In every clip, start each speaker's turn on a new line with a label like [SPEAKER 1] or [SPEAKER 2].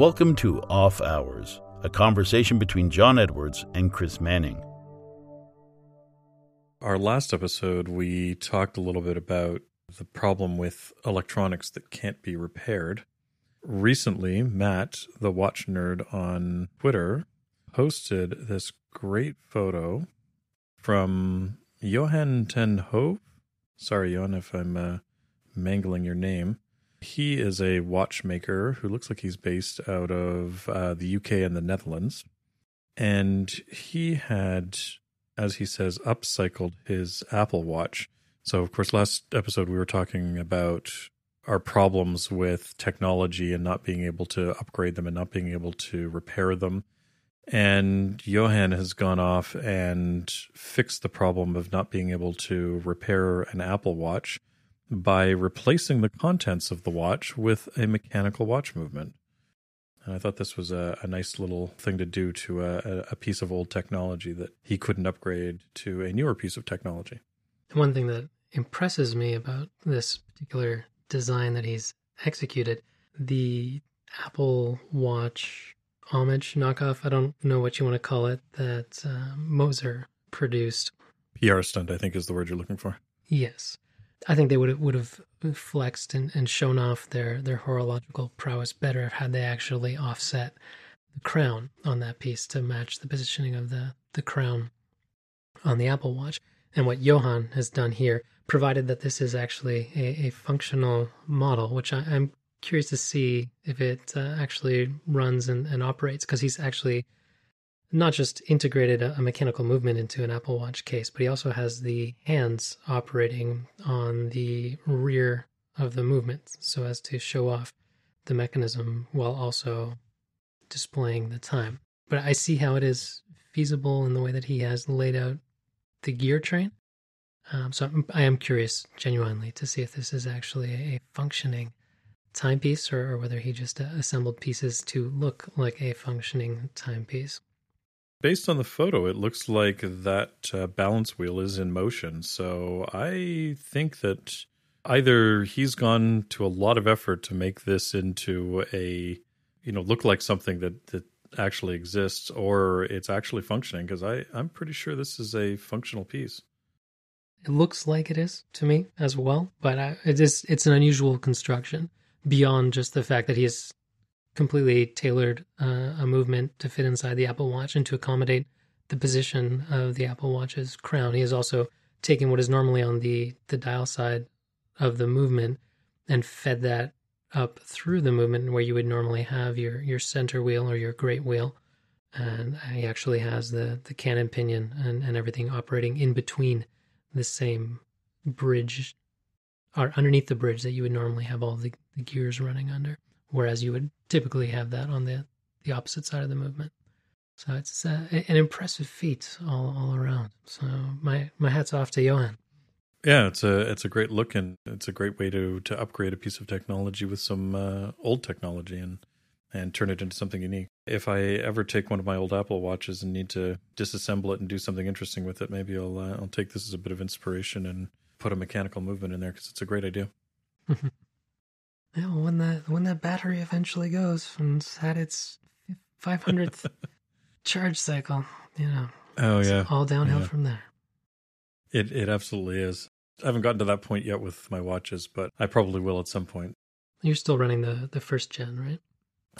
[SPEAKER 1] Welcome to Off Hours, a conversation between John Edwards and Chris Manning.
[SPEAKER 2] Our last episode, we talked a little bit about the problem with electronics that can't be repaired. Recently, Matt, the watch nerd on Twitter, posted this great photo from Johan ten Hove. Sorry, Johan, if I'm uh, mangling your name. He is a watchmaker who looks like he's based out of uh, the UK and the Netherlands. And he had, as he says, upcycled his Apple Watch. So, of course, last episode we were talking about our problems with technology and not being able to upgrade them and not being able to repair them. And Johan has gone off and fixed the problem of not being able to repair an Apple Watch by replacing the contents of the watch with a mechanical watch movement. And I thought this was a, a nice little thing to do to a, a, piece of old technology that he couldn't upgrade to a newer piece of technology.
[SPEAKER 3] One thing that impresses me about this particular design that he's executed, the Apple Watch homage knockoff, I don't know what you want to call it, that uh, Moser produced.
[SPEAKER 2] PR stunt, I think, is the word you're looking for.
[SPEAKER 3] Yes. I think they would have, would have flexed and, and shown off their, their horological prowess better had they actually offset the crown on that piece to match the positioning of the, the crown on the Apple Watch. And what Johan has done here, provided that this is actually a, a functional model, which I, am curious to see if it uh, actually runs and, and operates, because he's actually not just integrated a, mechanical movement into an Apple Watch case, but he also has the hands operating on the rear of the movement so as to show off the mechanism while also displaying the time. But I see how it is feasible in the way that he has laid out the gear train. Um, so I'm, I am curious, genuinely, to see if this is actually a functioning timepiece or, or whether he just assembled pieces to look like a functioning timepiece.
[SPEAKER 2] Based on the photo, it looks like that uh, balance wheel is in motion. So I think that either he's gone to a lot of effort to make this into a, you know, look like something that, that actually exists, or it's actually functioning. Because I I'm pretty sure this is a functional piece.
[SPEAKER 3] It looks like it is to me as well, but I, it is it's an unusual construction beyond just the fact that he is completely tailored uh, a movement to fit inside the Apple Watch and to accommodate the position of the Apple Watch's crown. He has also taken what is normally on the the dial side of the movement and fed that up through the movement where you would normally have your your center wheel or your great wheel and he actually has the the cannon pinion and, and everything operating in between the same bridge or underneath the bridge that you would normally have all the, the gears running under whereas you would typically have that on the the opposite side of the movement. So it's uh, an impressive feat all, all around. So my my hats off to Johan.
[SPEAKER 2] Yeah, it's a it's a great look and it's a great way to to upgrade a piece of technology with some uh, old technology and and turn it into something unique. If I ever take one of my old Apple watches and need to disassemble it and do something interesting with it, maybe I'll uh, I'll take this as a bit of inspiration and put a mechanical movement in there because it's a great idea.
[SPEAKER 3] Yeah, when that when that battery eventually goes and had its 500th charge cycle, you know.
[SPEAKER 2] Oh yeah,
[SPEAKER 3] all downhill
[SPEAKER 2] yeah.
[SPEAKER 3] from there.
[SPEAKER 2] It it absolutely is. I haven't gotten to that point yet with my watches, but I probably will at some point.
[SPEAKER 3] You're still running the the first gen, right?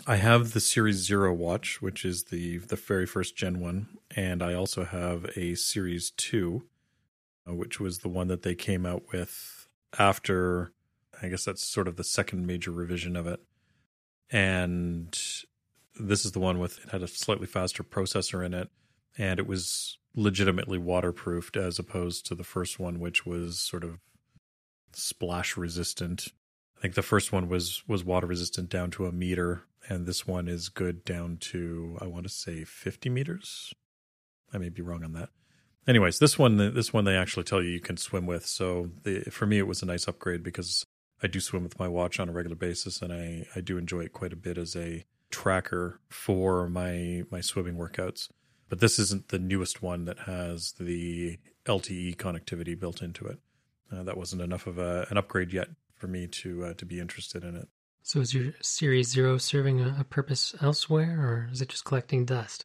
[SPEAKER 2] I have the Series Zero watch, which is the the very first gen one, and I also have a Series Two, uh, which was the one that they came out with after I guess that's sort of the second major revision of it. And this is the one with it had a slightly faster processor in it, and it was legitimately waterproofed as opposed to the first one, which was sort of splash resistant. I think the first one was was water resistant down to a meter, and this one is good down to I want to say 50 meters. I may be wrong on that. Anyways, this one this one they actually tell you you can swim with. So the, for me, it was a nice upgrade because I do swim with my watch on a regular basis, and I, I do enjoy it quite a bit as a tracker for my my swimming workouts. But this isn't the newest one that has the LTE connectivity built into it. Uh, that wasn't enough of a, an upgrade yet for me to uh, to be interested in it.
[SPEAKER 3] So is your Series Zero serving a, a purpose elsewhere, or is it just collecting dust?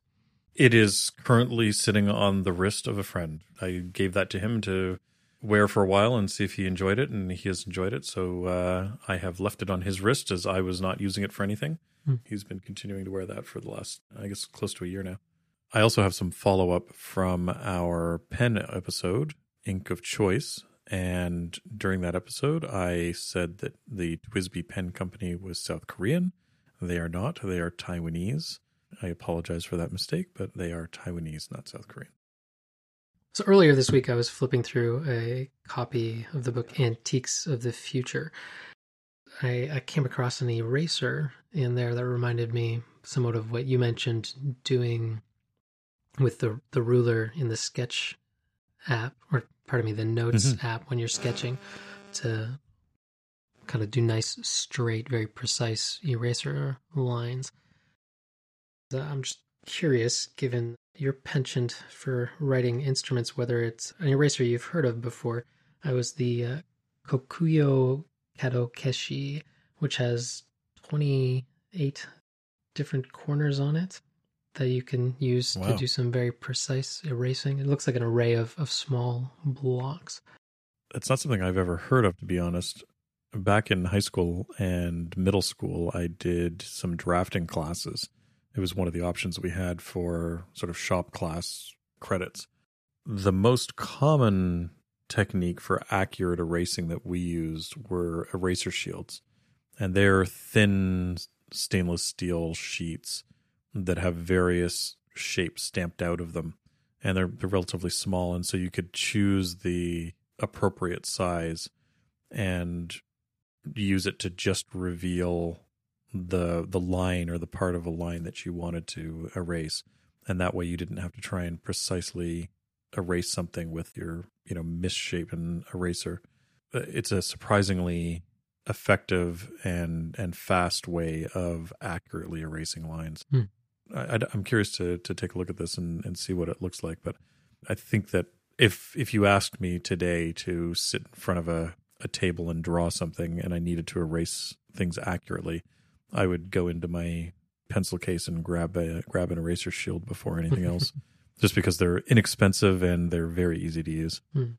[SPEAKER 2] It is currently sitting on the wrist of a friend. I gave that to him to wear for a while and see if he enjoyed it, and he has enjoyed it. So uh, I have left it on his wrist as I was not using it for anything.
[SPEAKER 3] Hmm.
[SPEAKER 2] He's been continuing to wear that for the last, I guess, close to a year now. I also have some follow up from our pen episode, Ink of Choice. And during that episode, I said that the TWSBI Pen Company was South Korean. They are not, they are Taiwanese. I apologize for that mistake, but they are Taiwanese, not South Korean.
[SPEAKER 3] So earlier this week, I was flipping through a copy of the book Antiques of the Future. I, I came across an eraser in there that reminded me somewhat of what you mentioned doing with the the ruler in the sketch app or pardon me the notes
[SPEAKER 2] Mhm.
[SPEAKER 3] app when you're sketching to kind of do nice straight very precise eraser lines i'm just curious given your penchant for writing instruments whether it's an eraser you've heard of before i was the uh, kokuyo kadokeshi which has 28 different corners on it that you can use
[SPEAKER 2] Wow.
[SPEAKER 3] to do some very precise erasing. It looks like an array of, of small blocks.
[SPEAKER 2] It's not something I've ever heard of, to be honest. Back in high school and middle school, I did some drafting classes. It was one of the options that we had for sort of shop class credits. The most common technique for accurate erasing that we used were eraser shields. And they're thin stainless steel sheets that have various shapes stamped out of them. And they're, they're relatively small. And so you could choose the appropriate size and use it to just reveal the the line or the part of a line that you wanted to erase. And that way you didn't have to try and precisely erase something with your you know misshapen eraser. Uh, it's a surprisingly effective and and fast way of accurately erasing lines.
[SPEAKER 3] Hmm.
[SPEAKER 2] I, am curious to to take a look at this and, and see what it looks like. But i think that if if you asked me today to sit in front of a, a table and draw something and i needed to erase things accurately i would go into my pencil case and grab a grab an eraser shield before anything else just because they're inexpensive and they're very easy to use hmm.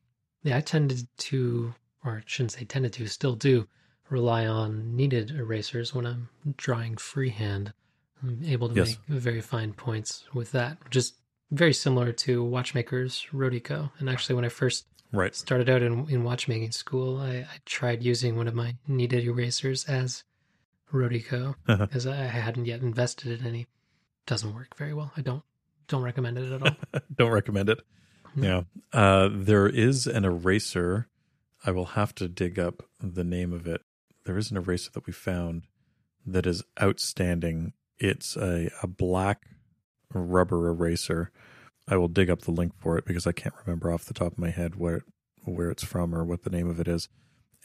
[SPEAKER 3] Yeah, I tended to, or I shouldn't say tended to, still do rely on kneaded erasers when I'm drawing freehand. I'm able to
[SPEAKER 2] Yes.
[SPEAKER 3] make very fine points with that, which is very similar to Watchmaker's Rodico. And actually, when I first
[SPEAKER 2] right
[SPEAKER 3] started out in, in watchmaking school, I, I tried using one of my kneaded erasers as Rodico because I hadn't yet invested in any. Doesn't work very well. I don't don't recommend it at all.
[SPEAKER 2] don't recommend it. Yeah. Uh there is an eraser. I will have to dig up the name of it. There is an eraser that we found that is outstanding. It's a, a black rubber eraser. I will dig up the link for it because i can't remember off the top of my head where where it's from or what the name of it is.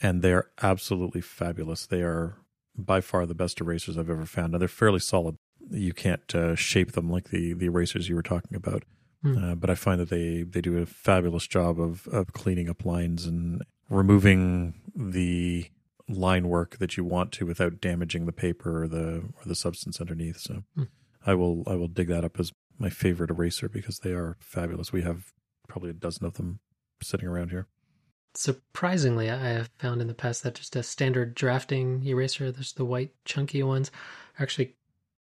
[SPEAKER 2] And they are absolutely fabulous. They are by far the best erasers i've ever found now they're fairly solid you can't uh, shape them like the the erasers you were talking about
[SPEAKER 3] Hmm.
[SPEAKER 2] uh, but I find that they they do a fabulous job of of cleaning up lines and removing the line work that you want to without damaging the paper or the or the substance underneath. So
[SPEAKER 3] Hmm.
[SPEAKER 2] I will I will dig that up as my favorite eraser because they are fabulous. We have probably a dozen of them sitting around here.
[SPEAKER 3] Surprisingly, I have found in the past that just a standard drafting eraser, there's the white chunky ones, are actually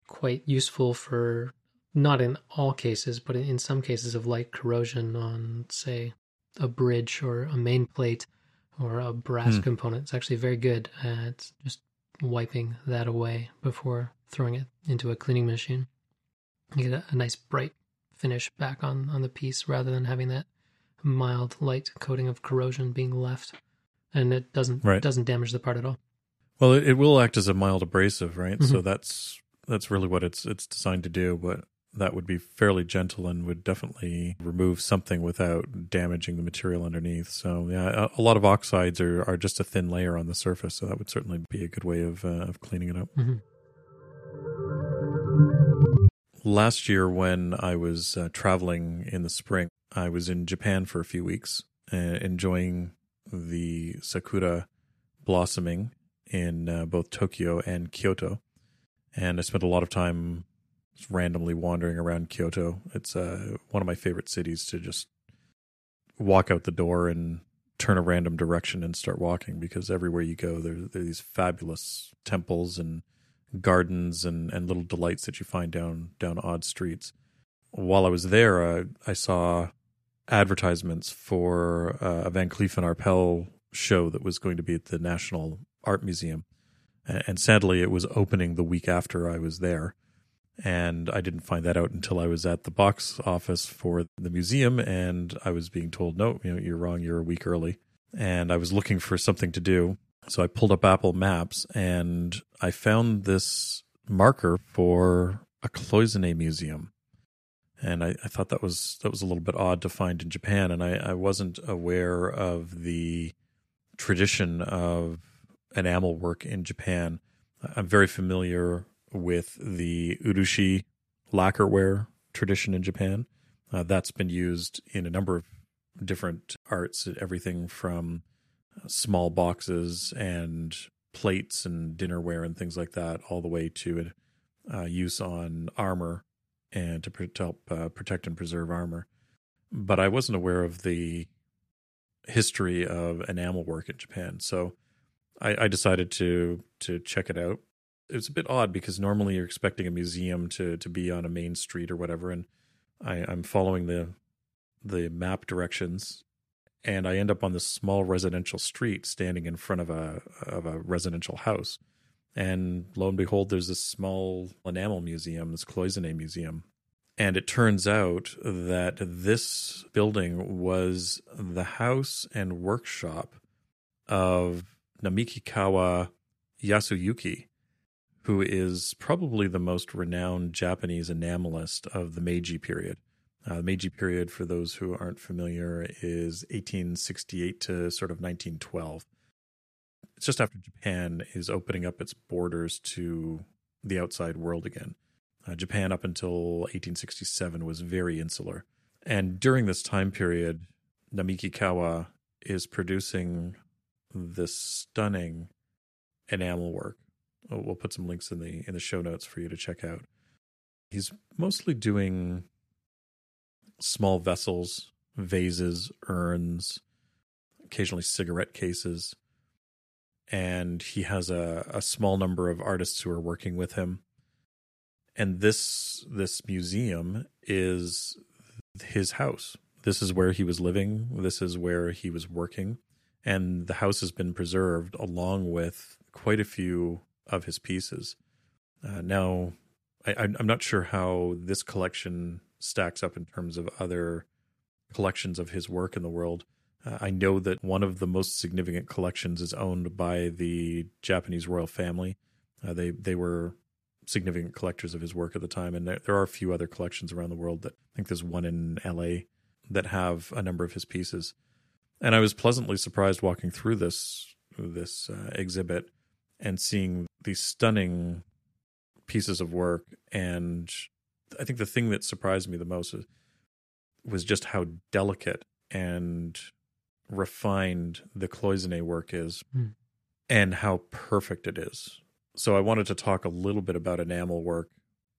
[SPEAKER 3] quite useful for not in all cases, but in some cases of light corrosion on, say, a bridge or a main plate or a brass
[SPEAKER 2] Hmm.
[SPEAKER 3] component. It's actually very good at just wiping that away before throwing it into a cleaning machine. You get a, a nice bright finish back on, on the piece rather than having that mild light coating of corrosion being left and it doesn't
[SPEAKER 2] Right.
[SPEAKER 3] doesn't damage the part at all
[SPEAKER 2] Well, it, it will act as a mild abrasive, right? So
[SPEAKER 3] Mhm.
[SPEAKER 2] that's that's really what it's it's designed to do. But that would be fairly gentle and would definitely remove something without damaging the material underneath. So yeah, a, a lot of oxides are are just a thin layer on the surface. So that would certainly be a good way of uh, of cleaning it up.
[SPEAKER 3] Mhm.
[SPEAKER 2] Last year, when I was uh, traveling in the spring, I was in Japan for a few weeks, uh, enjoying the sakura blossoming in uh, both Tokyo and Kyoto, and I spent a lot of time randomly wandering around Kyoto. It's uh, one of my favorite cities to just walk out the door and turn a random direction and start walking because everywhere you go there, there are these fabulous temples and gardens and, and little delights that you find down down odd streets. While I was there, uh, I saw advertisements for uh, a Van Cleef and Arpels show that was going to be at the National Art Museum, and, sadly, it was opening the week after I was there and I didn't find that out until I was at the box office for the museum, and I was being told, "No, you know, you're wrong. You're a week early." And I was looking for something to do, so I pulled up Apple Maps and I found this marker for a cloisonne museum, and I, I thought that was that was a little bit odd to find in Japan, and I, I wasn't aware of the tradition of enamel work in Japan. I'm very familiar with the urushi lacquerware tradition in Japan. Uh, that's been used in a number of different arts, everything from small boxes and plates and dinnerware and things like that, all the way to uh, use on armor and to help uh, protect and preserve armor. But I wasn't aware of the history of enamel work in Japan, so I, I decided to to check it out It was a bit odd because normally you're expecting a museum to to be on a main street or whatever, and I, I'm following the the map directions, and I end up on this small residential street, standing in front of a of a residential house, and lo and behold, there's this small enamel museum, this cloisonne museum, and it turns out that this building was the house and workshop of Namikikawa Yasuyuki, who is probably the most renowned Japanese enamelist of the Meiji period. Uh, the Meiji period, for those who aren't familiar, is 1868 to sort of 1912. It's just after Japan is opening up its borders to the outside world again. Uh, Japan, up until 1867, was very insular. And during this time period, Namikikawa is producing this stunning enamel work we'll put some links in the in the show notes for you to check out. He's mostly doing small vessels, vases, urns, occasionally cigarette cases, and he has a, a small number of artists who are working with him. And this this museum is his house. This is where he was living. This is where he was working, and the house has been preserved along with quite a few of his pieces. Uh, now, I, I'm not sure how this collection stacks up in terms of other collections of his work in the world. Uh, I know that one of the most significant collections is owned by the Japanese royal family. Uh, they they were significant collectors of his work at the time, and there, there are a few other collections around the world. That I think there's one in L.A. that have a number of his pieces. And I was pleasantly surprised walking through this this uh, exhibit and seeing these stunning pieces of work. And I think the thing that surprised me the most was just how delicate and refined the cloisonne work is mm. and how perfect it is. So I wanted to talk a little bit about enamel work,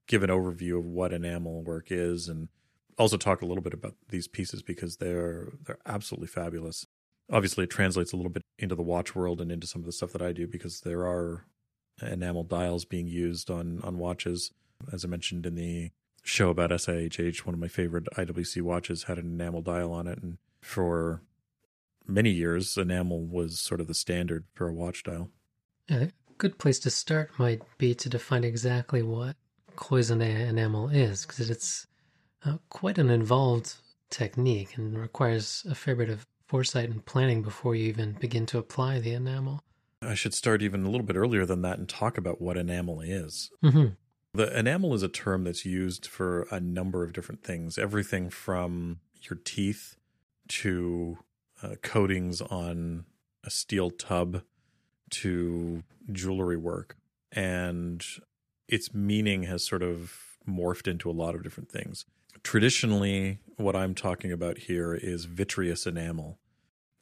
[SPEAKER 2] give an overview of what enamel work is and also talk a little bit about these pieces because they're they're absolutely fabulous. Obviously it translates a little bit into the watch world and into some of the stuff that I do because there are enamel dials being used on on watches. As I mentioned in the show about SIHH, one of my favorite IWC watches had an enamel dial on it, and for many years, enamel was sort of the standard for a watch dial.
[SPEAKER 3] A good place to start might be to define exactly what cloisonne enamel is, because it's uh, quite an involved technique and requires a fair bit of foresight and planning before you even begin to apply the enamel.
[SPEAKER 2] I should start even a little bit earlier than that and talk about what enamel is.
[SPEAKER 3] Mm-hmm.
[SPEAKER 2] The enamel is a term that's used for a number of different things, everything from your teeth to uh, coatings on a steel tub to jewelry work. And its meaning has sort of morphed into a lot of different things. Traditionally, what I'm talking about here is vitreous enamel.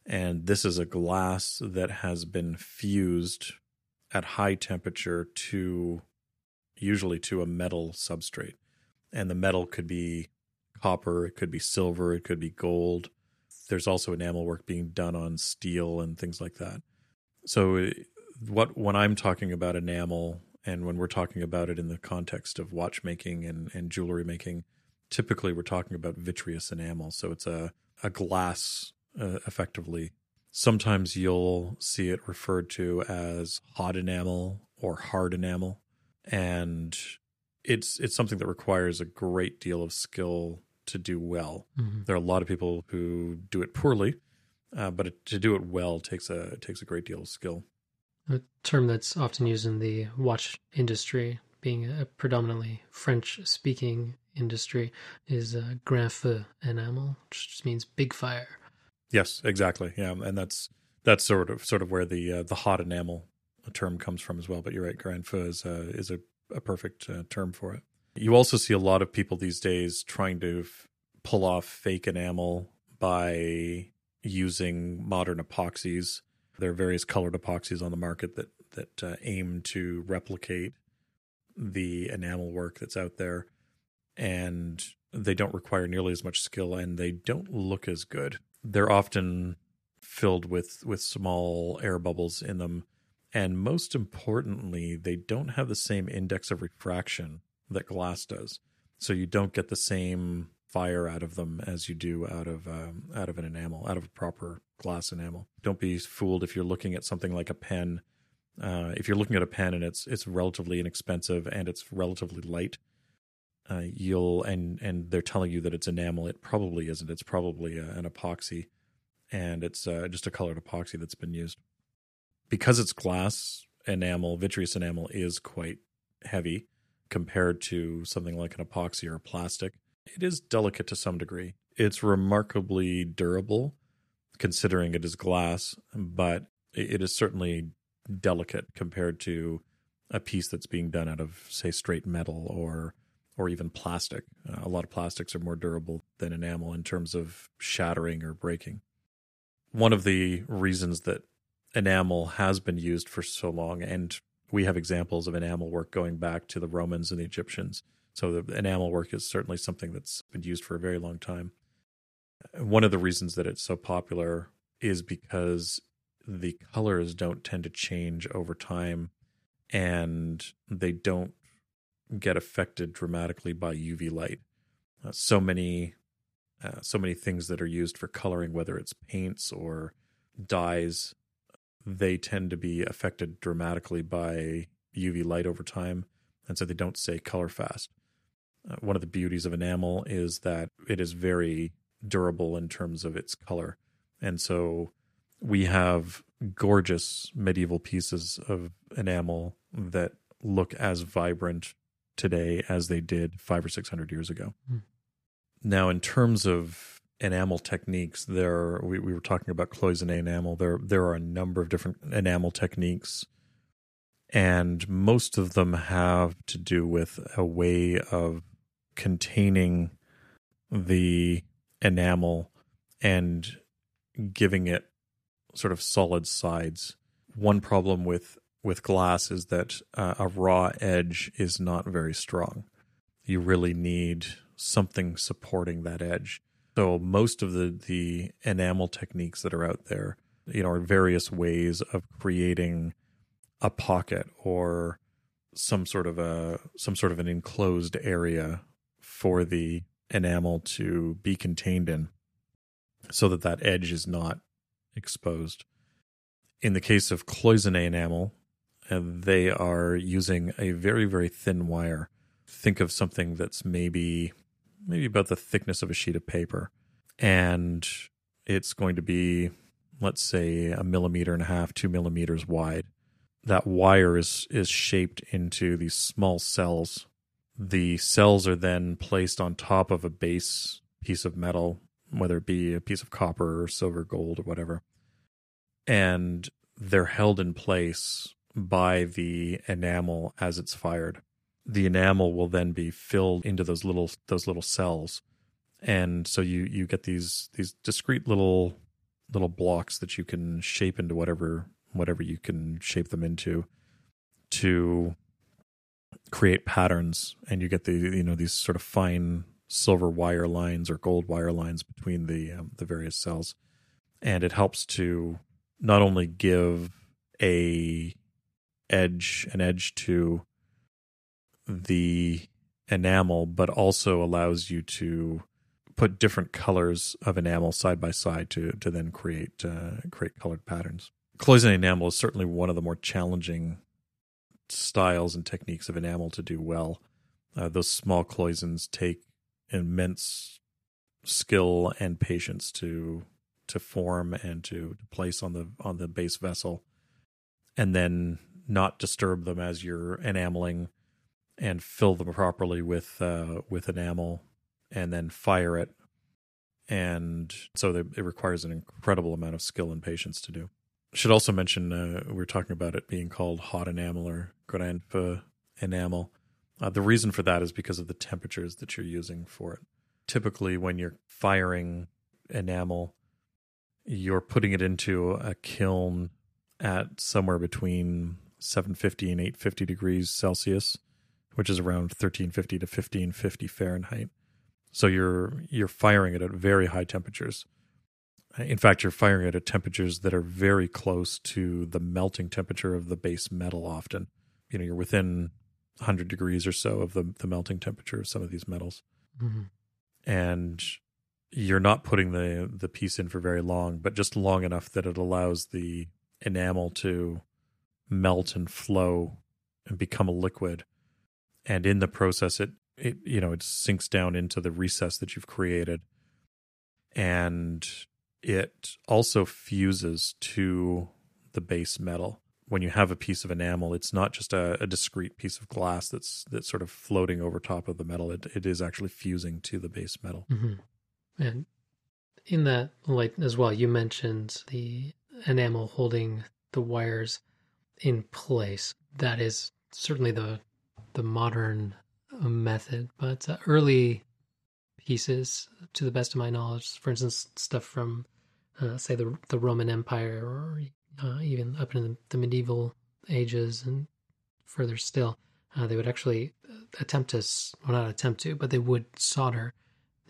[SPEAKER 2] And this is a glass that has been fused at high temperature to usually to a metal substrate. And the metal could be copper, it could be silver, it could be gold. There's also enamel work being done on steel and things like that. So what when I'm talking about enamel and when we're talking about it in the context of watchmaking and, and jewelry making, typically we're talking about vitreous enamel. So it's a, a glass uh, effectively. Sometimes you'll see it referred to as hot enamel or hard enamel. And it's it's something that requires a great deal of skill to do well. Mm-hmm. There are a lot of people who do it poorly, uh, but it, to do it well takes a takes a great deal of skill.
[SPEAKER 3] A term that's often used in the watch industry, being a predominantly French speaking industry, is uh, grand feu enamel, which just means big fire.
[SPEAKER 2] Yes, exactly. Yeah, and that's that's sort of sort of where the uh, the hot enamel term comes from as well. But you're right, grand feu is uh, is a, a perfect uh, term for it. You also see a lot of people these days trying to f- pull off fake enamel by using modern epoxies. There are various colored epoxies on the market that that uh, aim to replicate the enamel work that's out there, and they don't require nearly as much skill, and they don't look as good. They're often filled with with small air bubbles in them, and most importantly, they don't have the same index of refraction that glass does. So you don't get the same fire out of them as you do out of um, out of an enamel, out of a proper glass enamel. Don't be fooled if you're looking at something like a pen. Uh, if you're looking at a pen and it's it's relatively inexpensive and it's relatively light, uh, you'll and and they're telling you that it's enamel. It probably isn't. It's probably a, an epoxy, and it's uh, just a colored epoxy that's been used. Because it's glass enamel, vitreous enamel is quite heavy compared to something like an epoxy or plastic. It is delicate to some degree. It's remarkably durable considering it is glass, but it is certainly delicate compared to a piece that's being done out of say straight metal or or even plastic. Uh, a lot of plastics are more durable than enamel in terms of shattering or breaking. One of the reasons that enamel has been used for so long and we have examples of enamel work going back to the Romans and the Egyptians. So the enamel work is certainly something that's been used for a very long time. One of the reasons that it's so popular is because the colors don't tend to change over time and they don't get affected dramatically by UV light. Uh, so many uh, so many things that are used for coloring whether it's paints or dyes they tend to be affected dramatically by UV light over time, and so they don't stay color fast. Uh, one of the beauties of enamel is that it is very durable in terms of its color, and so we have gorgeous medieval pieces of enamel that look as vibrant today as they did five or six hundred years ago. Mm. Now, in terms of enamel techniques. There, we, we were talking about cloisonne enamel. There, there are a number of different enamel techniques, and most of them have to do with a way of containing the enamel and giving it sort of solid sides. One problem with with glass is that uh, a raw edge is not very strong. You really need something supporting that edge. So most of the the enamel techniques that are out there, you know, are various ways of creating a pocket or some sort of a some sort of an enclosed area for the enamel to be contained in so that that edge is not exposed. In the case of cloisonne enamel, uh, they are using a very very thin wire. Think of something that's maybe maybe about the thickness of a sheet of paper. And it's going to be, let's say, a millimeter and a half, two millimeters wide. That wire is, is shaped into these small cells. The cells are then placed on top of a base piece of metal, whether it be a piece of copper or silver, gold, or whatever. And they're held in place by the enamel as it's fired the enamel will then be filled into those little those little cells. And so you you get these these discrete little little blocks that you can shape into whatever whatever you can shape them into to create patterns. And you get the you know these sort of fine silver wire lines or gold wire lines between the um, the various cells. And it helps to not only give a edge an edge to the enamel but also allows you to put different colors of enamel side by side to to then create uh, create colored patterns cloisonne enamel is certainly one of the more challenging styles and techniques of enamel to do well. Uh, those small cloisons take immense skill and patience to to form and to, to place on the on the base vessel, and then not disturb them as you're enameling, and fill them properly with uh, with enamel, and then fire it, and so it requires an incredible amount of skill and patience to do. Should also mention uh, we are talking about it being called hot enamel or grand feu enamel. Uh, the reason for that is because of the temperatures that you're using for it. Typically, when you're firing enamel, you're putting it into a kiln at somewhere between 750 and 850 degrees Celsius, which is around 1350 to 1550 Fahrenheit. So you're you're firing it at very high temperatures. In fact, you're firing it at temperatures that are very close to the melting temperature of the base metal often you know you're within 100 degrees or so of the the melting temperature of some of these metals mm-hmm. and you're not putting the the piece in for very long but just long enough that it allows the enamel to melt and flow and become a liquid and in the process it it you know it sinks down into the recess that you've created and it also fuses to the base metal when you have a piece of enamel, it's not just a, a, discrete piece of glass that's that's sort of floating over top of the metal. It it is actually fusing to the base metal.
[SPEAKER 3] Mm-hmm. And in that light as well, you mentioned the enamel holding the wires in place. That is certainly the the modern uh, method, but uh, early pieces, to the best of my knowledge, for instance, stuff from uh, say the the Roman Empire or uh, even up into the, the, medieval ages and further still, uh, they would actually uh, attempt to, well, not attempt to, but they would solder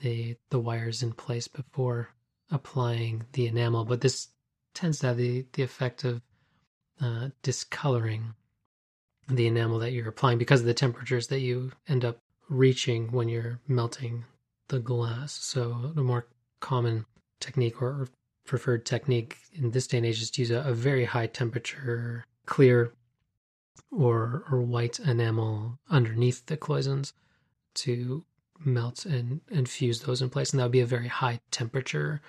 [SPEAKER 3] the the wires in place before applying the enamel. But this tends to have the the effect of discoloring the enamel that you're applying because of the temperatures that you end up reaching when you're melting the glass. So the more common technique or preferred technique in this day and age is to use a, a very high temperature clear or or white enamel underneath the cloisons to melt and and fuse those in place and that would be a very high temperature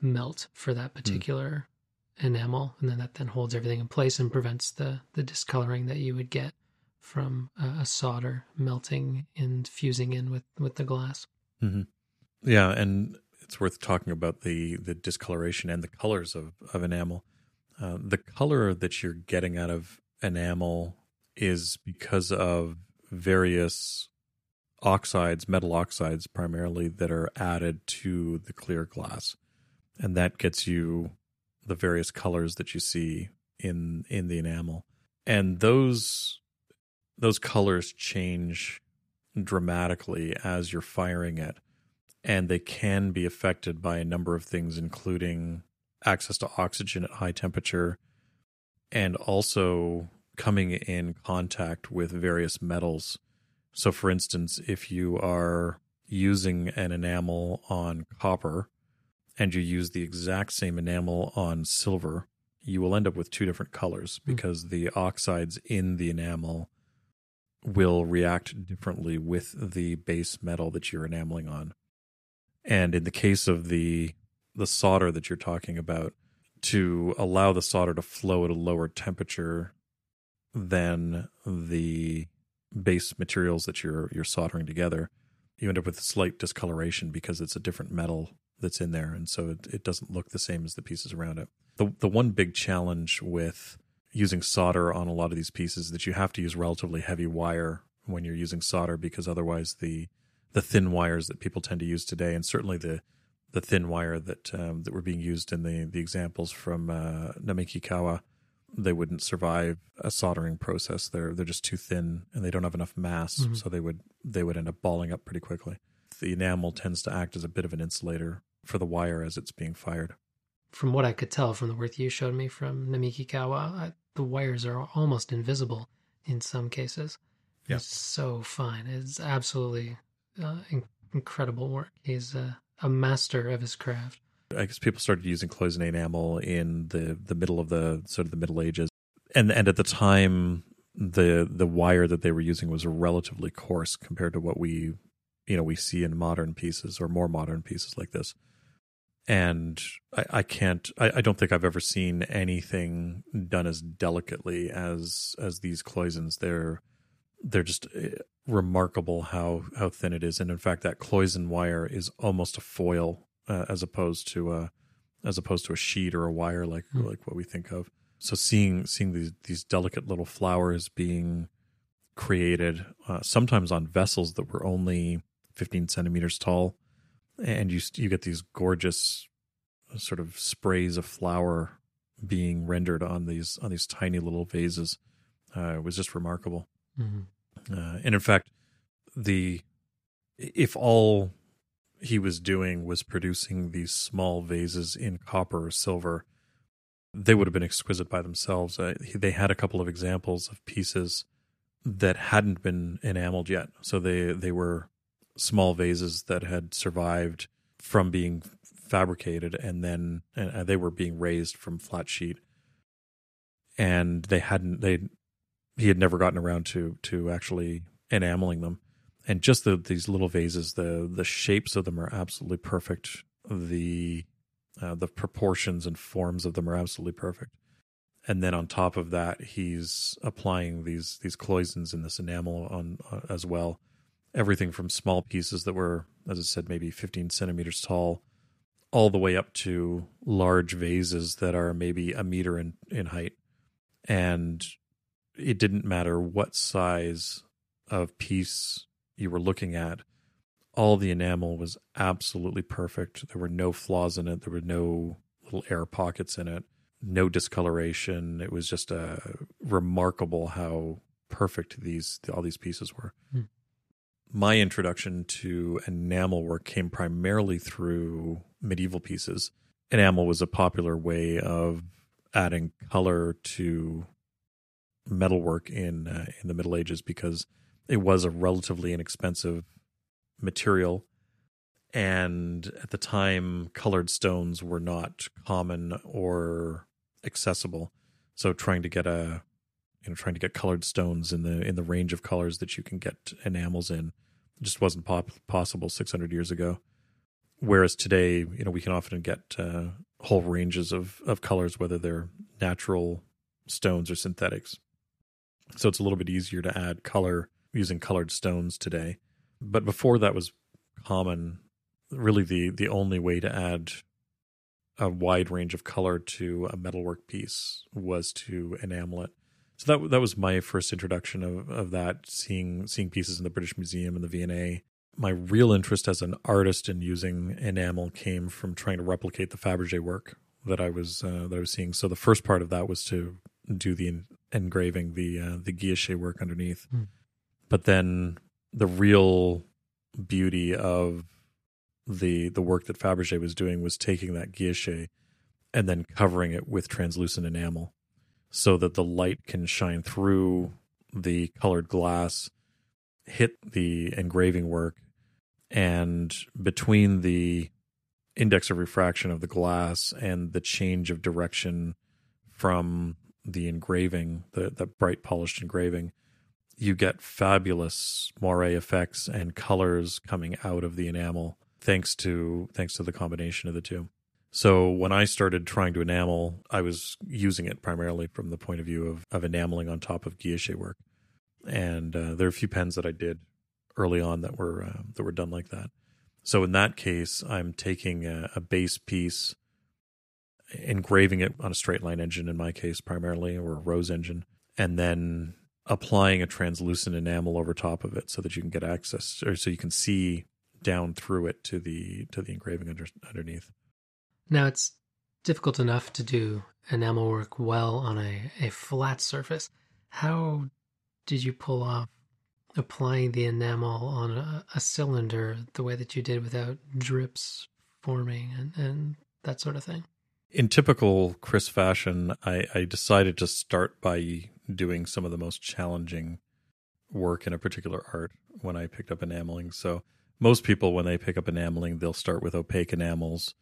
[SPEAKER 3] melt for that hmm. particular. Enamel and then that then holds everything in place and prevents the the discoloring that you would get from a, solder melting and fusing in with with the glass
[SPEAKER 2] mm-hmm. yeah and it's worth talking about the the discoloration and the colors of of enamel. Uh, the color that you're getting out of enamel is because of various oxides, metal oxides primarily, that are added to the clear glass, and that gets you the various colors that you see in in the enamel, and those those colors change dramatically as you're firing it and they can be affected by a number of things, including access to oxygen at high temperature and also coming in contact with various metals. So, for instance, if you are using an enamel on copper and you use the exact same enamel on silver, you will end up with two different colors hmm. because mm. the oxides in the enamel will react differently with the base metal that you're enameling on. And in the case of the the solder that you're talking about, to allow the solder to flow at a lower temperature than the base materials that you're you're soldering together, you end up with a slight discoloration because it's a different metal that's in there, and so it, it doesn't look the same as the pieces around it. The the one big challenge with using solder on a lot of these pieces is that you have to use relatively heavy wire when you're using solder because otherwise the the thin wires that people tend to use today, and certainly the the thin wire that um, that were being used in the the examples from uh, Namikikawa, they wouldn't survive a soldering process. They're they're just too thin and they don't have enough mass,
[SPEAKER 3] Mhm.
[SPEAKER 2] so they would they would end up balling up pretty quickly. The enamel tends to act as a bit of an insulator for the wire as it's being fired.
[SPEAKER 3] From what I could tell from the work you showed me from Namikikawa, I, the wires are almost invisible in some cases.
[SPEAKER 2] Yeah.
[SPEAKER 3] It's so fine. It's absolutely uh, in- incredible work. He's a, a master of his craft.
[SPEAKER 2] I guess people started using cloisonne enamel in the the middle of the sort of the Middle Ages, and and at the time the the wire that they were using was relatively coarse compared to what we you know we see in modern pieces or more modern pieces like this. And I, I can't I, I don't think I've ever seen anything done as delicately as as these cloisons. They're they're just eh, remarkable how how thin it is, and in fact that cloison wire is almost a foil uh, as opposed to a as opposed to a sheet or a wire like
[SPEAKER 3] Hmm.
[SPEAKER 2] like what we think of. So seeing seeing these these delicate little flowers being created, uh, sometimes on vessels that were only 15 centimeters tall, and you you get these gorgeous uh, sort of sprays of flower being rendered on these on these tiny little vases. Uh, it was just remarkable.
[SPEAKER 3] Mm-hmm.
[SPEAKER 2] Uh, and in fact, the if all he was doing was producing these small vases in copper or silver, they would have been exquisite by themselves. Uh, they had a couple of examples of pieces that hadn't been enameled yet, so they they were small vases that had survived from being fabricated, and then and uh, they were being raised from flat sheet, and they hadn't they he had never gotten around to to actually enameling them. And just the these little vases the the shapes of them are absolutely perfect. The uh, the proportions and forms of them are absolutely perfect. And then on top of that he's applying these these cloisons in this enamel on uh, as well everything from small pieces that were as i said maybe 15 centimeters tall all the way up to large vases that are maybe a meter in in height. And it didn't matter what size of piece you were looking at all the enamel was absolutely perfect. There were no flaws in it. There were no little air pockets in it. No discoloration. It was just uh, remarkable how perfect these all these pieces were.
[SPEAKER 3] Hmm.
[SPEAKER 2] My introduction to enamel work came primarily through medieval pieces enamel was a popular way of adding color to metalwork in uh, in the Middle Ages because it was a relatively inexpensive material, and at the time, colored stones were not common or accessible. So, trying to get a you know trying to get colored stones in the in the range of colors that you can get enamels in just wasn't pop- possible 600 years ago. Whereas today, you know, we can often get uh, whole ranges of of colors, whether they're natural stones or synthetics. So it's a little bit easier to add color using colored stones today. But before that was common, really the the only way to add a wide range of color to a metalwork piece was to enamel it. So that that was my first introduction of of that seeing seeing pieces in the British Museum and the V&A. My real interest as an artist in using enamel came from trying to replicate the Fabergé work that I was uh, that I was seeing. So the first part of that was to do the en- engraving, the uh, the guilloche work underneath.
[SPEAKER 3] Hmm.
[SPEAKER 2] But then the real beauty of the the work that Fabergé was doing was taking that guilloche and then covering it with translucent enamel so that the light can shine through the colored glass, hit the engraving work, and between the index of refraction of the glass and the change of direction from the engraving, the, the bright polished engraving, you get fabulous moire effects and colors coming out of the enamel thanks to thanks to the combination of the two. So when I started trying to enamel, I was using it primarily from the point of view of, of enameling on top of guilloche work. And uh, there are a few pens that I did early on that were uh, that were done like that. So in that case, I'm taking a, a base piece, engraving it on a straight line engine in my case primarily, or a rose engine, and then applying a translucent enamel over top of it so that you can get access or so you can see down through it to the to the engraving under, underneath.
[SPEAKER 3] Now it's difficult enough to do enamel work well on a, a flat surface. How did you pull off applying the enamel on a, a cylinder the way that you did without drips forming and, and that sort of thing?
[SPEAKER 2] In typical Chris fashion, I, I decided to start by doing some of the most challenging work in a particular art when I picked up enameling. So most people, when they pick up enameling, they'll start with opaque enamels.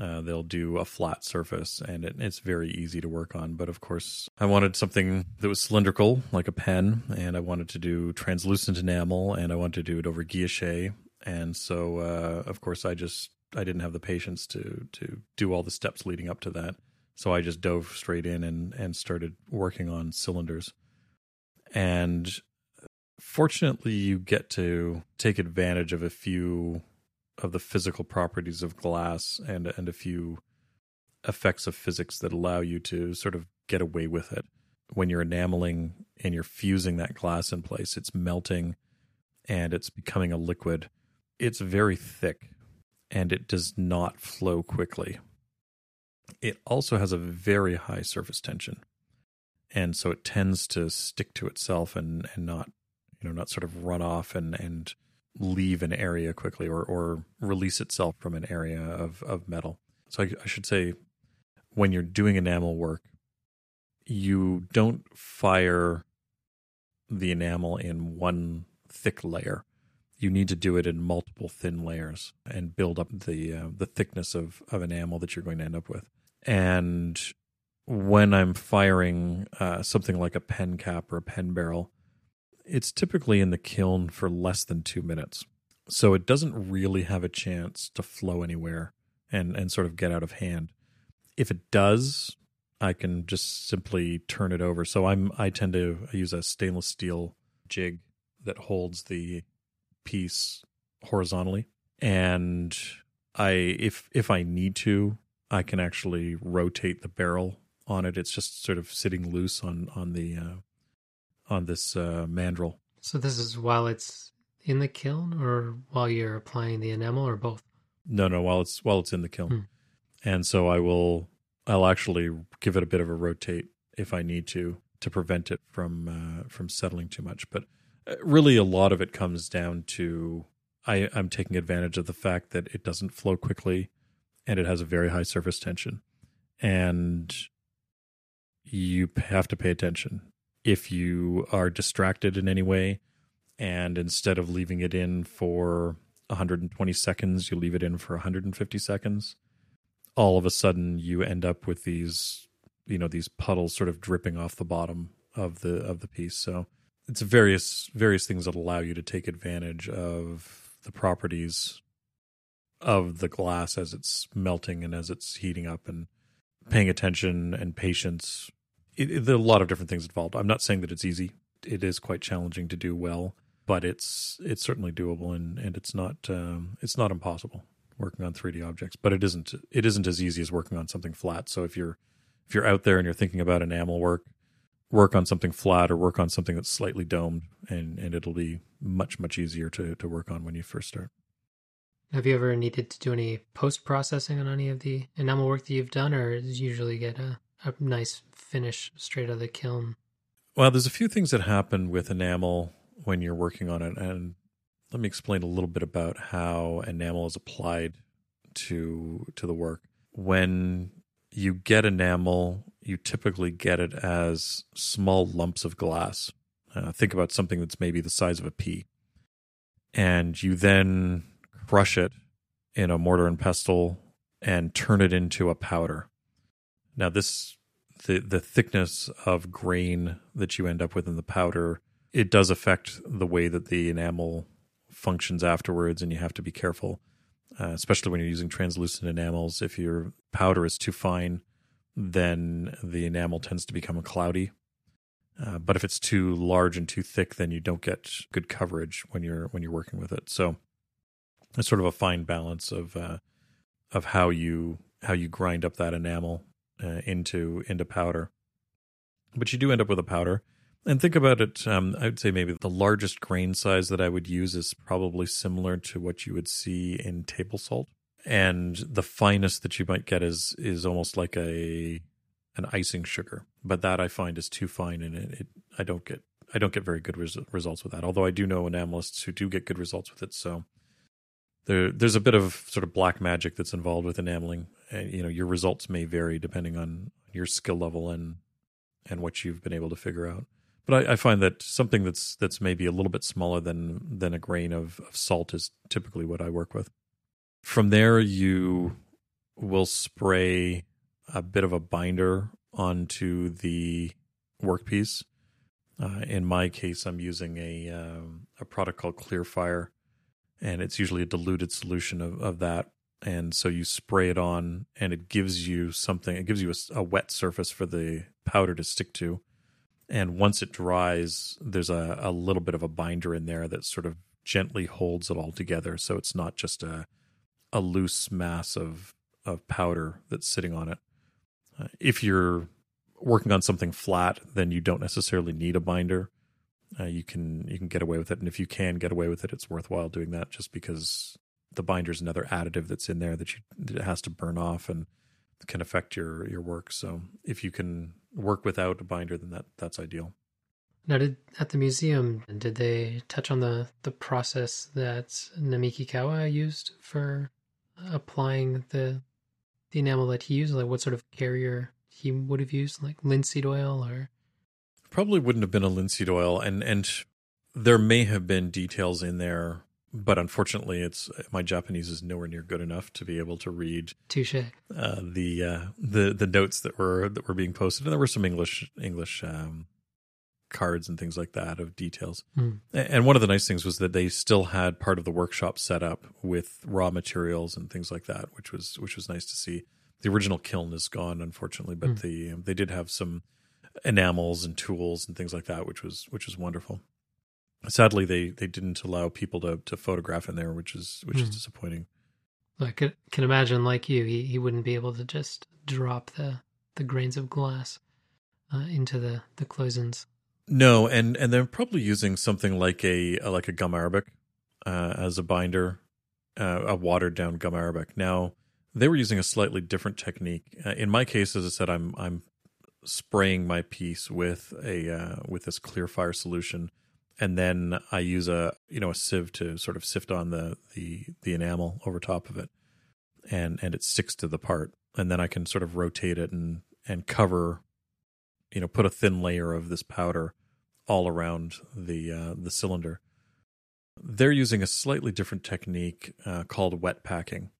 [SPEAKER 2] Uh, they'll do a flat surface, and it, it's very easy to work on. But of course, I wanted something that was cylindrical, like a pen, and I wanted to do translucent enamel, and I wanted to do it over guilloche. And so, uh, of course, I just I didn't have the patience to to do all the steps leading up to that. So I just dove straight in and and started working on cylinders. And fortunately you get to take advantage of a few of the physical properties of glass and and a few effects of physics that allow you to sort of get away with it. When you're enameling and you're fusing that glass in place it's melting and it's becoming a liquid. It's very thick and it does not flow quickly. It also has a very high surface tension. And so it tends to stick to itself and and not you know, not sort of run off and and leave an area quickly or or release itself from an area of of metal. So I, I should say, when you're doing enamel work, you don't fire the enamel in one thick layer. You need to do it in multiple thin layers and build up the uh, the thickness of of enamel that you're going to end up with. And when I'm firing uh, something like a pen cap or a pen barrel, it's typically in the kiln for less than two minutes. So it doesn't really have a chance to flow anywhere and, and sort of get out of hand. If it does, I can just simply turn it over. So I'm I tend to use a stainless steel jig that holds the piece horizontally. And I if if I need to, I can actually rotate the barrel on it. It's just sort of sitting loose on on the uh, on this uh, mandrel.
[SPEAKER 3] So this is while it's in the kiln, or while you're applying the enamel, or both?
[SPEAKER 2] No, no, while it's while it's in the kiln, hmm. and so I will I'll actually give it a bit of a rotate if I need to to prevent it from uh, from settling too much. But uh, really, a lot of it comes down to I, I'm taking advantage of the fact that it doesn't flow quickly, and it has a very high surface tension, and you have to pay attention if you are distracted in any way and instead of leaving it in for 120 seconds you leave it in for 150 seconds all of a sudden you end up with these you know these puddles sort of dripping off the bottom of the of the piece. So it's various various things that allow you to take advantage of the properties of the glass as it's melting and as it's heating up and paying attention and patience it, it, there are a lot of different things involved. I'm not saying that it's easy. It is quite challenging to do well, but it's it's certainly doable, and and it's not um, it's not impossible working on 3D objects. But it isn't it isn't as easy as working on something flat. So if you're if you're out there and you're thinking about enamel work, work on something flat or work on something that's slightly domed, and and it'll be much much easier to to work on when you first start.
[SPEAKER 3] Have you ever needed to do any post processing on any of the enamel work that you've done, or usually get a a nice finish straight out of the kiln.
[SPEAKER 2] Well, there's a few things that happen with enamel when you're working on it, and let me explain a little bit about how enamel is applied to to the work. When you get enamel, you typically get it as small lumps of glass. Uh, think about something that's maybe the size of a pea, and you then crush it in a mortar and pestle and turn it into a powder. Now, this the the thickness of grain that you end up with in the powder it does affect the way that the enamel functions afterwards, and you have to be careful, uh, especially when you're using translucent enamels. If your powder is too fine, then the enamel tends to become cloudy. Uh, but if it's too large and too thick, then you don't get good coverage when you're when you're working with it. So it's sort of a fine balance of uh, of how you how you grind up that enamel uh, into into powder. But you do end up with a powder. And think about it. Um, I would say maybe the largest grain size that I would use is probably similar to what you would see in table salt. and the finest that you might get is is almost like a an icing sugar. But that I find is too fine, and it, it I don't get I don't get very good res- results with that. Although I do know enamelists who do get good results with it. So there there's a bit of sort of black magic that's involved with enameling. And, you know, your results may vary depending on your skill level and and what you've been able to figure out. But I, I find that something that's that's maybe a little bit smaller than than a grain of, of salt is typically what I work with. From there, you will spray a bit of a binder onto the workpiece. Uh, in my case, I'm using a um, a product called Klyr-Fire, and it's usually a diluted solution of, of that. And so you spray it on, and it gives you something. It gives you a, a wet surface for the powder to stick to. And once it dries, there's a, a little bit of a binder in there that sort of gently holds it all together. So it's not just a a loose mass of of powder that's sitting on it. Uh, if you're working on something flat, then you don't necessarily need a binder. Uh, you can you can get away with it, and if you can get away with it, it's worthwhile doing that just because the binder is another additive that's in there that you that has to burn off and can affect your your work. So if you can work without a binder, then that that's ideal.
[SPEAKER 3] Now, did at the museum did they touch on the the process that Namiki Kawa used for applying the the enamel that he used? Like what sort of carrier he would have used, like linseed oil or
[SPEAKER 2] probably wouldn't have been a linseed oil, and and there may have been details in there, but unfortunately, it's my Japanese is nowhere near good enough to be able to read.
[SPEAKER 3] Touche.
[SPEAKER 2] Uh, the uh, the the notes that were that were being posted, and there were some English English um, cards and things like that of details. Mm. And one of the nice things was that they still had part of the workshop set up with raw materials and things like that, which was which was nice to see. The original kiln is gone, unfortunately, but mm. the they did have some enamels and tools and things like that, which was which was wonderful. Sadly, they they didn't allow people to to photograph in there, which is which mm. is hmm. disappointing.
[SPEAKER 3] I can, can imagine, like you, he, he wouldn't be able to just drop the the grains of glass uh, into the the cloisons.
[SPEAKER 2] No, and and they're probably using something like a, a like a gum arabic uh, as a binder, uh, a watered down gum arabic. Now they were using a slightly different technique. Uh, in my case, as I said, I'm I'm spraying my piece with a uh, with this Klyr-Fire solution, and then I use a you know a sieve to sort of sift on the the the enamel over top of it, and and it sticks to the part, and then I can sort of rotate it and and cover you know put a thin layer of this powder all around the uh, the cylinder. They're using a slightly different technique uh, called wet packing,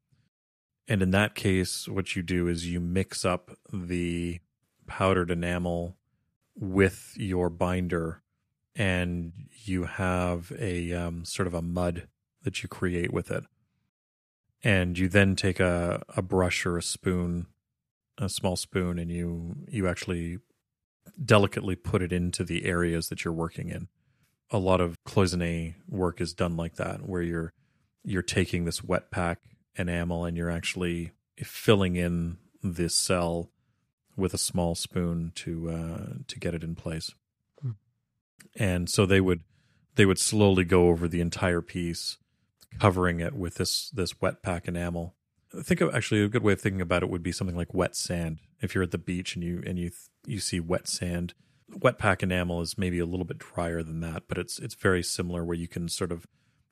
[SPEAKER 2] and in that case, what you do is you mix up the powdered enamel with your binder, and you have a um, sort of a mud that you create with it. And you then take a, a brush or a spoon, a small spoon, and you you actually delicately put it into the areas that you're working in. A lot of cloisonne work is done like that, where you're you're taking this wet pack enamel and you're actually filling in this cell with a small spoon to uh, to get it in place. Hmm. And so they would they would slowly go over the entire piece, covering it with this this wet pack enamel. I Think of actually a good way of thinking about it would be something like wet sand. If you're at the beach and you and you you see wet sand. Wet pack enamel is maybe a little bit drier than that, but it's it's very similar where you can sort of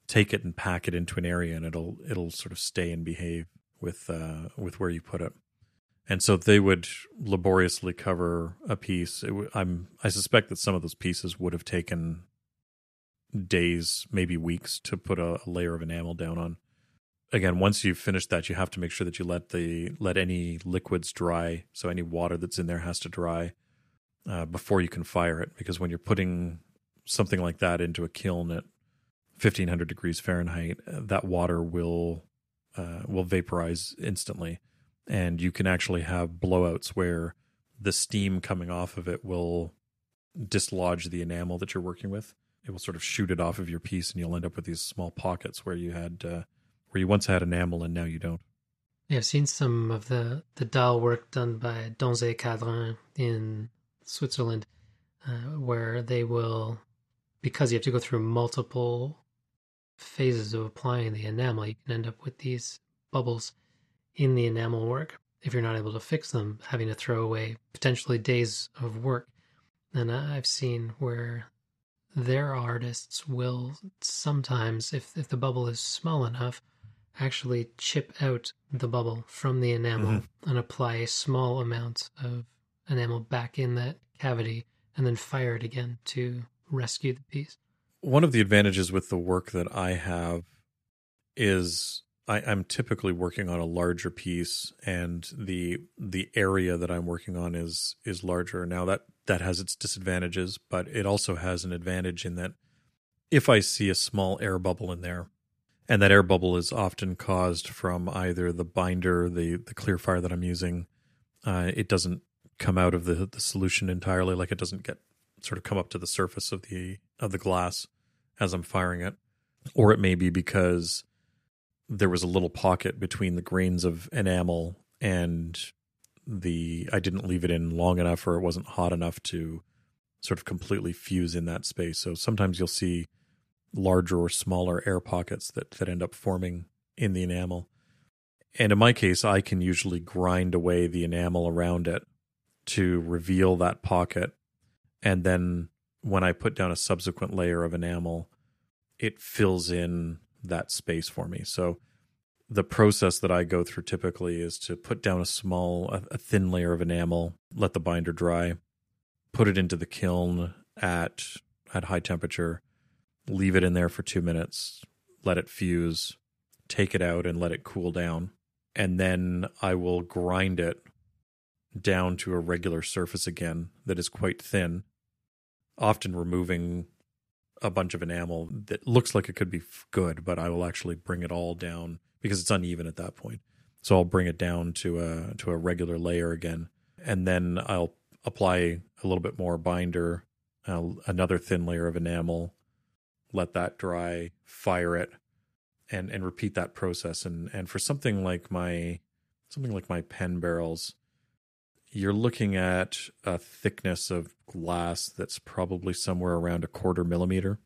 [SPEAKER 2] take it and pack it into an area and it'll it'll sort of stay and behave with uh, with where you put it. And so they would laboriously cover a piece. W- I'm I suspect that some of those pieces would have taken days, maybe weeks, to put a, a layer of enamel down on. Again once you've finished that you have to make sure that you let the let any liquids dry. So any water that's in there has to dry uh, before you can fire it. Because when you're putting something like that into a kiln at 1500 degrees fahrenheit uh, that water will uh, will vaporize instantly and you can actually have blowouts where the steam coming off of it will dislodge the enamel that you're working with it will sort of shoot it off of your piece and you'll end up with these small pockets where you had uh, where you once had enamel and now you don't.
[SPEAKER 3] Yeah, I've seen some of the, the dial work done by Donzé Cadrans in Switzerland, uh, where they will, because you have to go through multiple phases of applying the enamel, you can end up with these bubbles. In the enamel work if you're not able to fix them, having to throw away potentially days of work. And I've seen where their artists will sometimes, if, if the bubble is small enough, actually chip out the bubble from the enamel mm-hmm. and apply a small amount of enamel back in that cavity and then fire it again to rescue the piece.
[SPEAKER 2] One of the advantages with the work that I have is I, am typically working on a larger piece, and the the area that I'm working on is is larger. Now that that has its disadvantages, but it also has an advantage in that if I see a small air bubble in there, and that air bubble is often caused from either the binder, the the Klyr-Fire that I'm using, uh, it doesn't come out of the the solution entirely, like it doesn't get sort of come up to the surface of the of the glass as I'm firing it, or it may be because there was a little pocket between the grains of enamel and the I didn't leave it in long enough or it wasn't hot enough to sort of completely fuse in that space. So sometimes you'll see larger or smaller air pockets that that end up forming in the enamel. And in my case, I can usually grind away the enamel around it to reveal that pocket. And then when I put down a subsequent layer of enamel, it fills in that space for me. So the process that I go through typically is to put down a small, a, thin layer of enamel, let the binder dry, put it into the kiln at at high temperature, leave it in there for two minutes, let it fuse, take it out and let it cool down, and then I will grind it down to a regular surface again that is quite thin, often removing a bunch of enamel that looks like it could be good, but I will actually bring it all down because it's uneven at that point. So I'll bring it down to a to a regular layer again, and then I'll apply a little bit more binder, uh, another thin layer of enamel, let that dry, fire it, and and repeat that process. And and for something like my something like my pen barrels, you're looking at a thickness of glass that's probably somewhere around a quarter millimeter.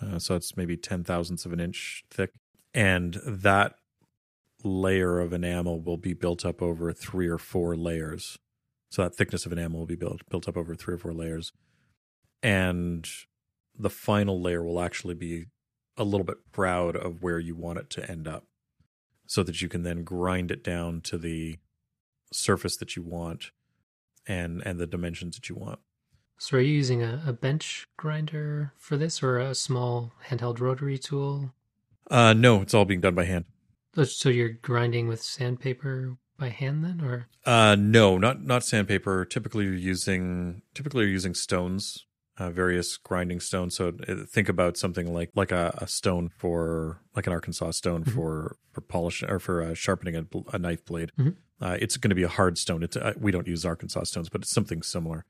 [SPEAKER 2] Uh, so it's maybe 10 thousandths of an inch thick. And that layer of enamel will be built up over three or four layers. So that thickness of enamel will be built built up over three or four layers. And the final layer will actually be a little bit proud of where you want it to end up so that you can then grind it down to the surface that you want and and the dimensions that you want.
[SPEAKER 3] So are you using a, a bench grinder for this or a small handheld rotary tool?
[SPEAKER 2] Uh no, it's all being done by hand.
[SPEAKER 3] So you're grinding with sandpaper by hand then or
[SPEAKER 2] uh no, not not sandpaper. Typically you're using typically you're using stones uh, various grinding stones. So uh, think about something like like a, a stone for like an Arkansas stone mm-hmm. for for polishing or for uh, sharpening a, a, knife blade. Mm-hmm. Uh, it's going to be a hard stone. It's uh, we don't use Arkansas stones, but it's something similar.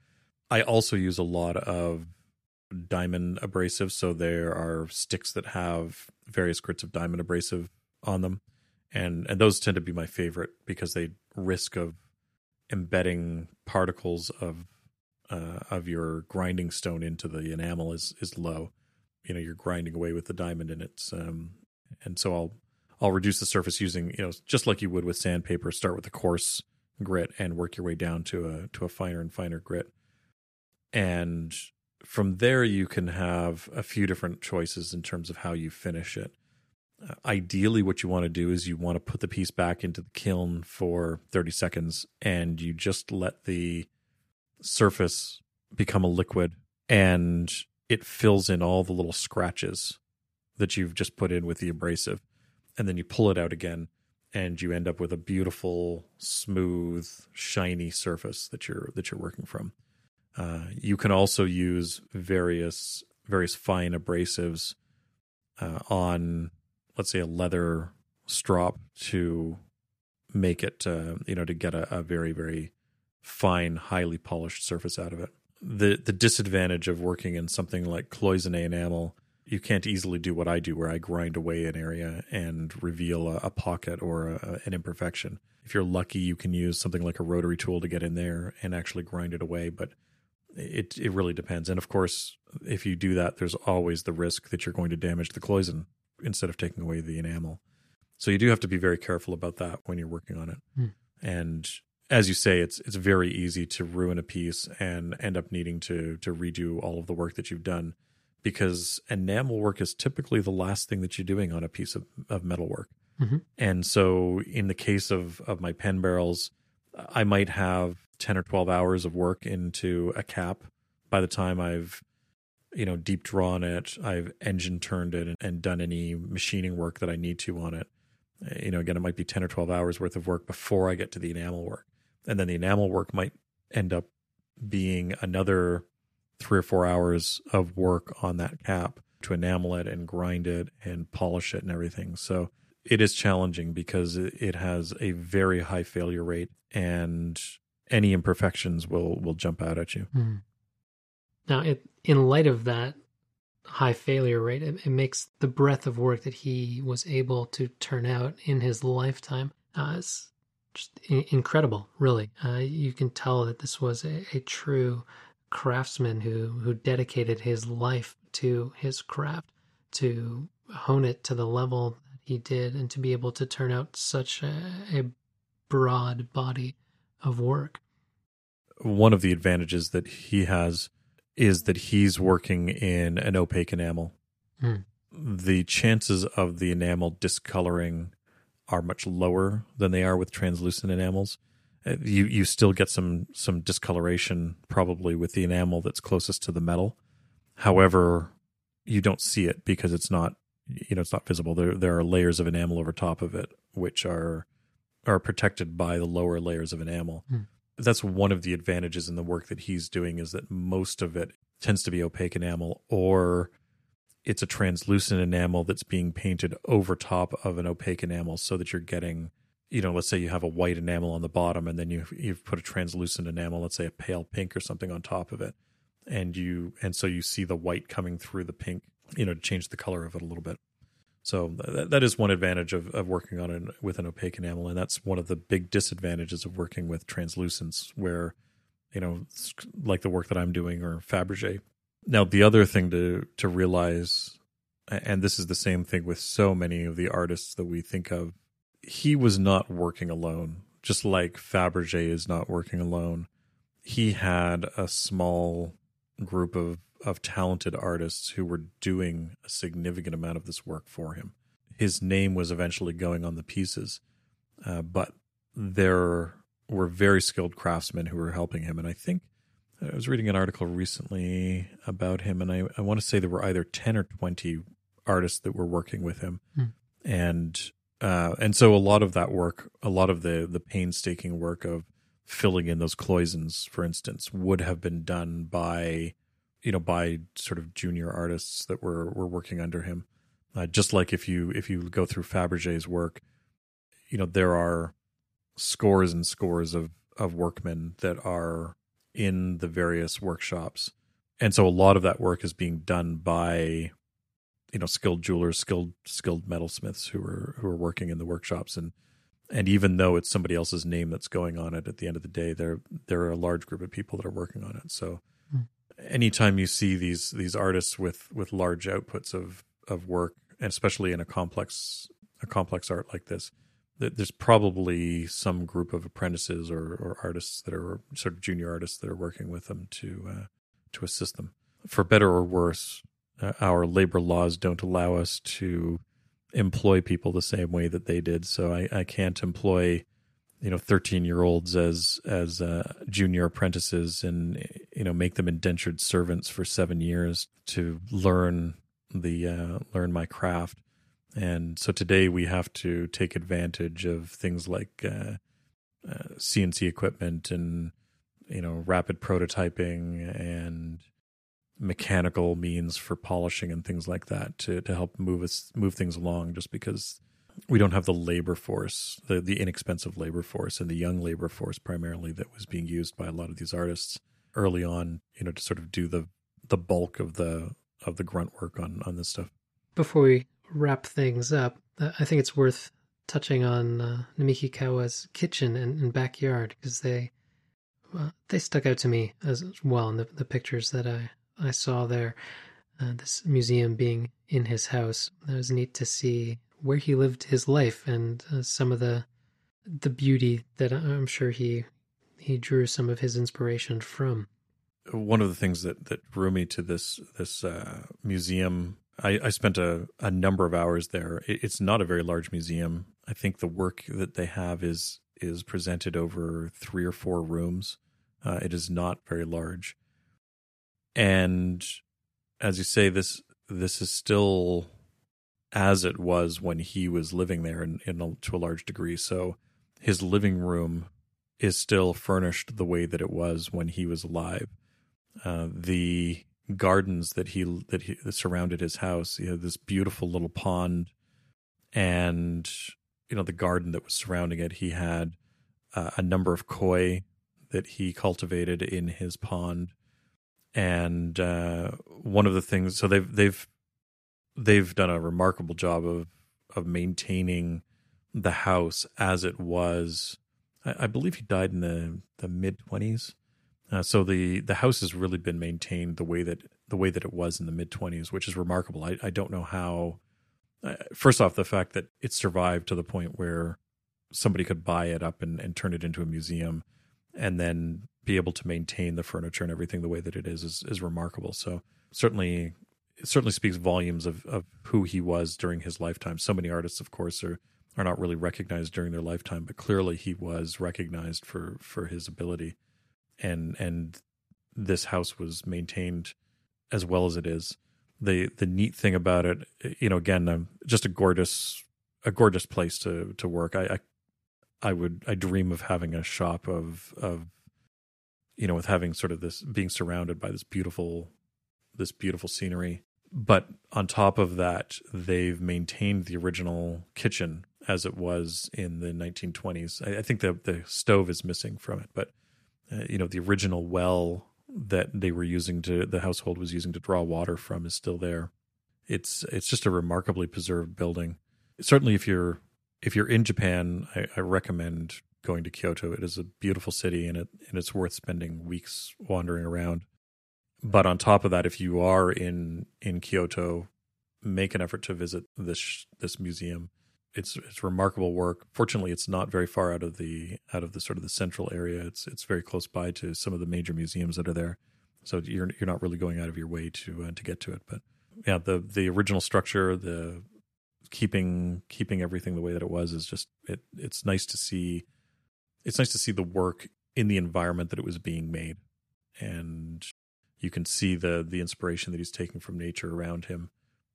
[SPEAKER 2] I also use a lot of diamond abrasive. So there are sticks that have various grits of diamond abrasive on them, and and those tend to be my favorite because they risk of embedding particles of uh, of your grinding stone into the enamel is is low. You know, you're grinding away with the diamond, and it's um, and so I'll I'll reduce the surface using you know just like you would with sandpaper. Start with a coarse grit and work your way down to a to a finer and finer grit, and from there you can have a few different choices in terms of how you finish it. Uh, ideally, what you want to do is you want to put the piece back into the kiln for 30 seconds, and you just let the surface become a liquid and it fills in all the little scratches that you've just put in with the abrasive. And then you pull it out again and you end up with a beautiful, smooth, shiny surface that you're that you're working from. Uh, you can also use various various fine abrasives uh, on, let's say, a leather strop to make it, uh, you know, to get a, a very very fine, highly polished surface out of it. The the disadvantage of working in something like cloisonne enamel, you can't easily do what I do, where I grind away an area and reveal a, a pocket or a, an imperfection. If you're lucky, you can use something like a rotary tool to get in there and actually grind it away. But it it really depends. And of course, if you do that, there's always the risk that you're going to damage the cloison instead of taking away the enamel. So you do have to be very careful about that when you're working on it.
[SPEAKER 3] Hmm.
[SPEAKER 2] And as you say, it's it's very easy to ruin a piece and end up needing to to redo all of the work that you've done because enamel work is typically the last thing that you're doing on a piece of, of metal work.
[SPEAKER 3] Mhm.
[SPEAKER 2] And so in the case of of my pen barrels, I might have 10 or 12 hours of work into a cap by the time I've you know deep drawn it, I've engine turned it and, and done any machining work that I need to on it. You know, again, it might be 10 or 12 hours worth of work before I get to the enamel work. And then the enamel work might end up being another three or four hours of work on that cap to enamel it and grind it and polish it and everything. So it is challenging because it has a very high failure rate and any imperfections will will jump out at you.
[SPEAKER 3] Hmm. Now, it, in light of that high failure rate, it, it makes the breadth of work that he was able to turn out in his lifetime uh, just incredible. Really, uh, you can tell that this was a, a true craftsman who who dedicated his life to his craft to hone it to the level that he did, and to be able to turn out such a, a broad body of work.
[SPEAKER 2] One of the advantages that he has is that he's working in an opaque enamel.
[SPEAKER 3] Hmm.
[SPEAKER 2] The chances of the enamel discoloring are much lower than they are with translucent enamels. You you still get some some discoloration probably with the enamel that's closest to the metal. However, you don't see it because it's not you know it's not visible. There there are layers of enamel over top of it which are are protected by the lower layers of enamel.
[SPEAKER 3] Hmm.
[SPEAKER 2] That's one of the advantages in the work that he's doing is that most of it tends to be opaque enamel or it's a translucent enamel that's being painted over top of an opaque enamel so that you're getting you know let's say you have a white enamel on the bottom and then you you've put a translucent enamel let's say a pale pink or something on top of it and you and so you see the white coming through the pink you know to change the color of it a little bit. So that, that is one advantage of, of working on it with an opaque enamel and that's one of the big disadvantages of working with translucents where you know like the work that i'm doing or fabergé. Now the other thing to to realize and this is the same thing with so many of the artists that we think of he was not working alone just like fabergé is not working alone he had a small group of of talented artists who were doing a significant amount of this work for him his name was eventually going on the pieces uh, but there were very skilled craftsmen who were helping him and i think I was reading an article recently about him, and I, I want to say there were either 10 or 20 artists that were working with him.
[SPEAKER 3] Hmm.
[SPEAKER 2] And uh, and so a lot of that work, a lot of the, the painstaking work of filling in those cloisons, for instance, would have been done by, you know, by sort of junior artists that were, were working under him. Uh, just like if you if you go through Fabergé's work, you know, there are scores and scores of, of workmen that are in the various workshops. And so a lot of that work is being done by you know skilled jewelers, skilled skilled metalsmiths who are who are working in the workshops and and even though it's somebody else's name that's going on it at the end of the day there there are a large group of people that are working on it. So
[SPEAKER 3] Hmm.
[SPEAKER 2] anytime you see these these artists with with large outputs of of work and especially in a complex a complex art like this that there's probably some group of apprentices or, or artists that are sort of junior artists that are working with them to uh, to assist them. For better or worse, our labor laws don't allow us to employ people the same way that they did. So I, I can't employ you know 13 year olds as as uh, junior apprentices and you know make them indentured servants for seven years to learn the uh, learn my craft and so today we have to take advantage of things like uh, uh, CNC equipment and you know rapid prototyping and mechanical means for polishing and things like that to to help move us move things along. Just because we don't have the labor force, the the inexpensive labor force and the young labor force primarily that was being used by a lot of these artists early on, you know, to sort of do the the bulk of the of the grunt work on on this stuff.
[SPEAKER 3] Before we wrap things up, uh, I think it's worth touching on uh, Namiki Kawa's kitchen and, and backyard because they uh, they stuck out to me as well in the, the pictures that I, I saw there. Uh, this museum being in his house, it was neat to see where he lived his life and uh, some of the the beauty that I'm sure he he drew some of his inspiration from.
[SPEAKER 2] One of the things that that drew me to this this uh, museum, I, I, spent a, a number of hours there. It, it's not a very large museum. I think the work that they have is is presented over three or four rooms. Uh, it is not very large, and as you say, this this is still as it was when he was living there in, in a, to a large degree. So his living room is still furnished the way that it was when he was alive. Uh, the gardens that he that he that surrounded his house, he had this beautiful little pond, and you know the garden that was surrounding it. He had uh, a number of koi that he cultivated in his pond, and uh, one of the things. So they've they've they've done a remarkable job of of maintaining the house as it was. I, I believe he died in the the mid twenties. Uh, so the the house has really been maintained the way that the way that it was in the mid twenties, which is remarkable. I, I don't know how. Uh, first off, the fact that it survived to the point where somebody could buy it up and, and turn it into a museum, and then be able to maintain the furniture and everything the way that it is is, is remarkable. So certainly it certainly speaks volumes of, of who he was during his lifetime. So many artists, of course, are are not really recognized during their lifetime, but clearly he was recognized for for his ability, and and this house was maintained as well as it is. the The neat thing about it, you know, again, um, just a gorgeous a gorgeous place to to work. I, I I would I dream of having a shop of of you know with having sort of this being surrounded by this beautiful this beautiful scenery. But on top of that, they've maintained the original kitchen as it was in the 1920s. I, I think the the stove is missing from it, but uh, you know the original well that they were using to the household was using to draw water from is still there. It's it's just a remarkably preserved building. Certainly, if you're if you're in Japan, I, I recommend going to Kyoto. It is a beautiful city, and it and it's worth spending weeks wandering around but on top of that, if you are in in Kyoto, make an effort to visit this this museum. It's it's remarkable work. Fortunately, it's not very far out of the out of the sort of the central area. It's it's very close by to some of the major museums that are there. So you're you're not really going out of your way to uh, to get to it. But yeah, the the original structure, the keeping keeping everything the way that it was is just it. It's nice to see. It's nice to see the work in the environment that it was being made, and you can see the the inspiration that he's taking from nature around him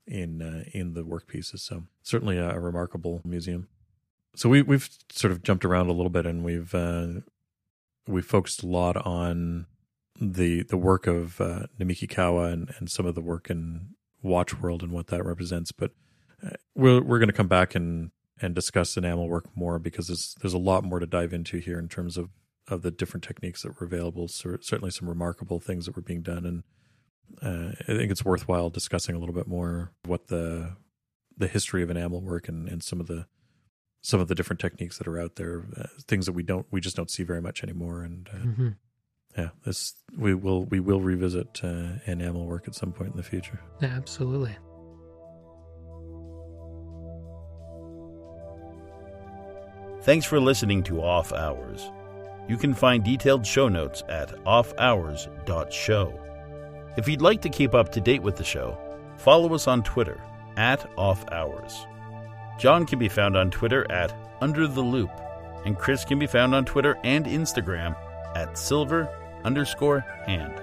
[SPEAKER 2] in uh, in the work pieces. So certainly a, a, remarkable museum. So we we've sort of jumped around a little bit, and we've uh, we focused a lot on the the work of uh, Namikikawa and and some of the work in Watch World and what that represents. But uh, we're we're going to come back and and discuss enamel work more because there's there's a lot more to dive into here in terms of of the different techniques that were available. So certainly some remarkable things that were being done, and uh, I think it's worthwhile discussing a little bit more what the the history of enamel work and, and some of the some of the different techniques that are out there, uh, things that we don't we just don't see very much anymore. And uh, mm-hmm. yeah, this we will we will revisit uh, enamel work at some point in the future.
[SPEAKER 3] Yeah, absolutely.
[SPEAKER 1] Thanks for listening to Off Hours. You can find detailed show notes at offhours.show. If you'd like to keep up to date with the show, follow us on Twitter at Off Hours. John can be found on Twitter at Under the Loupe, and Chris can be found on Twitter and Instagram at silver underscore hand.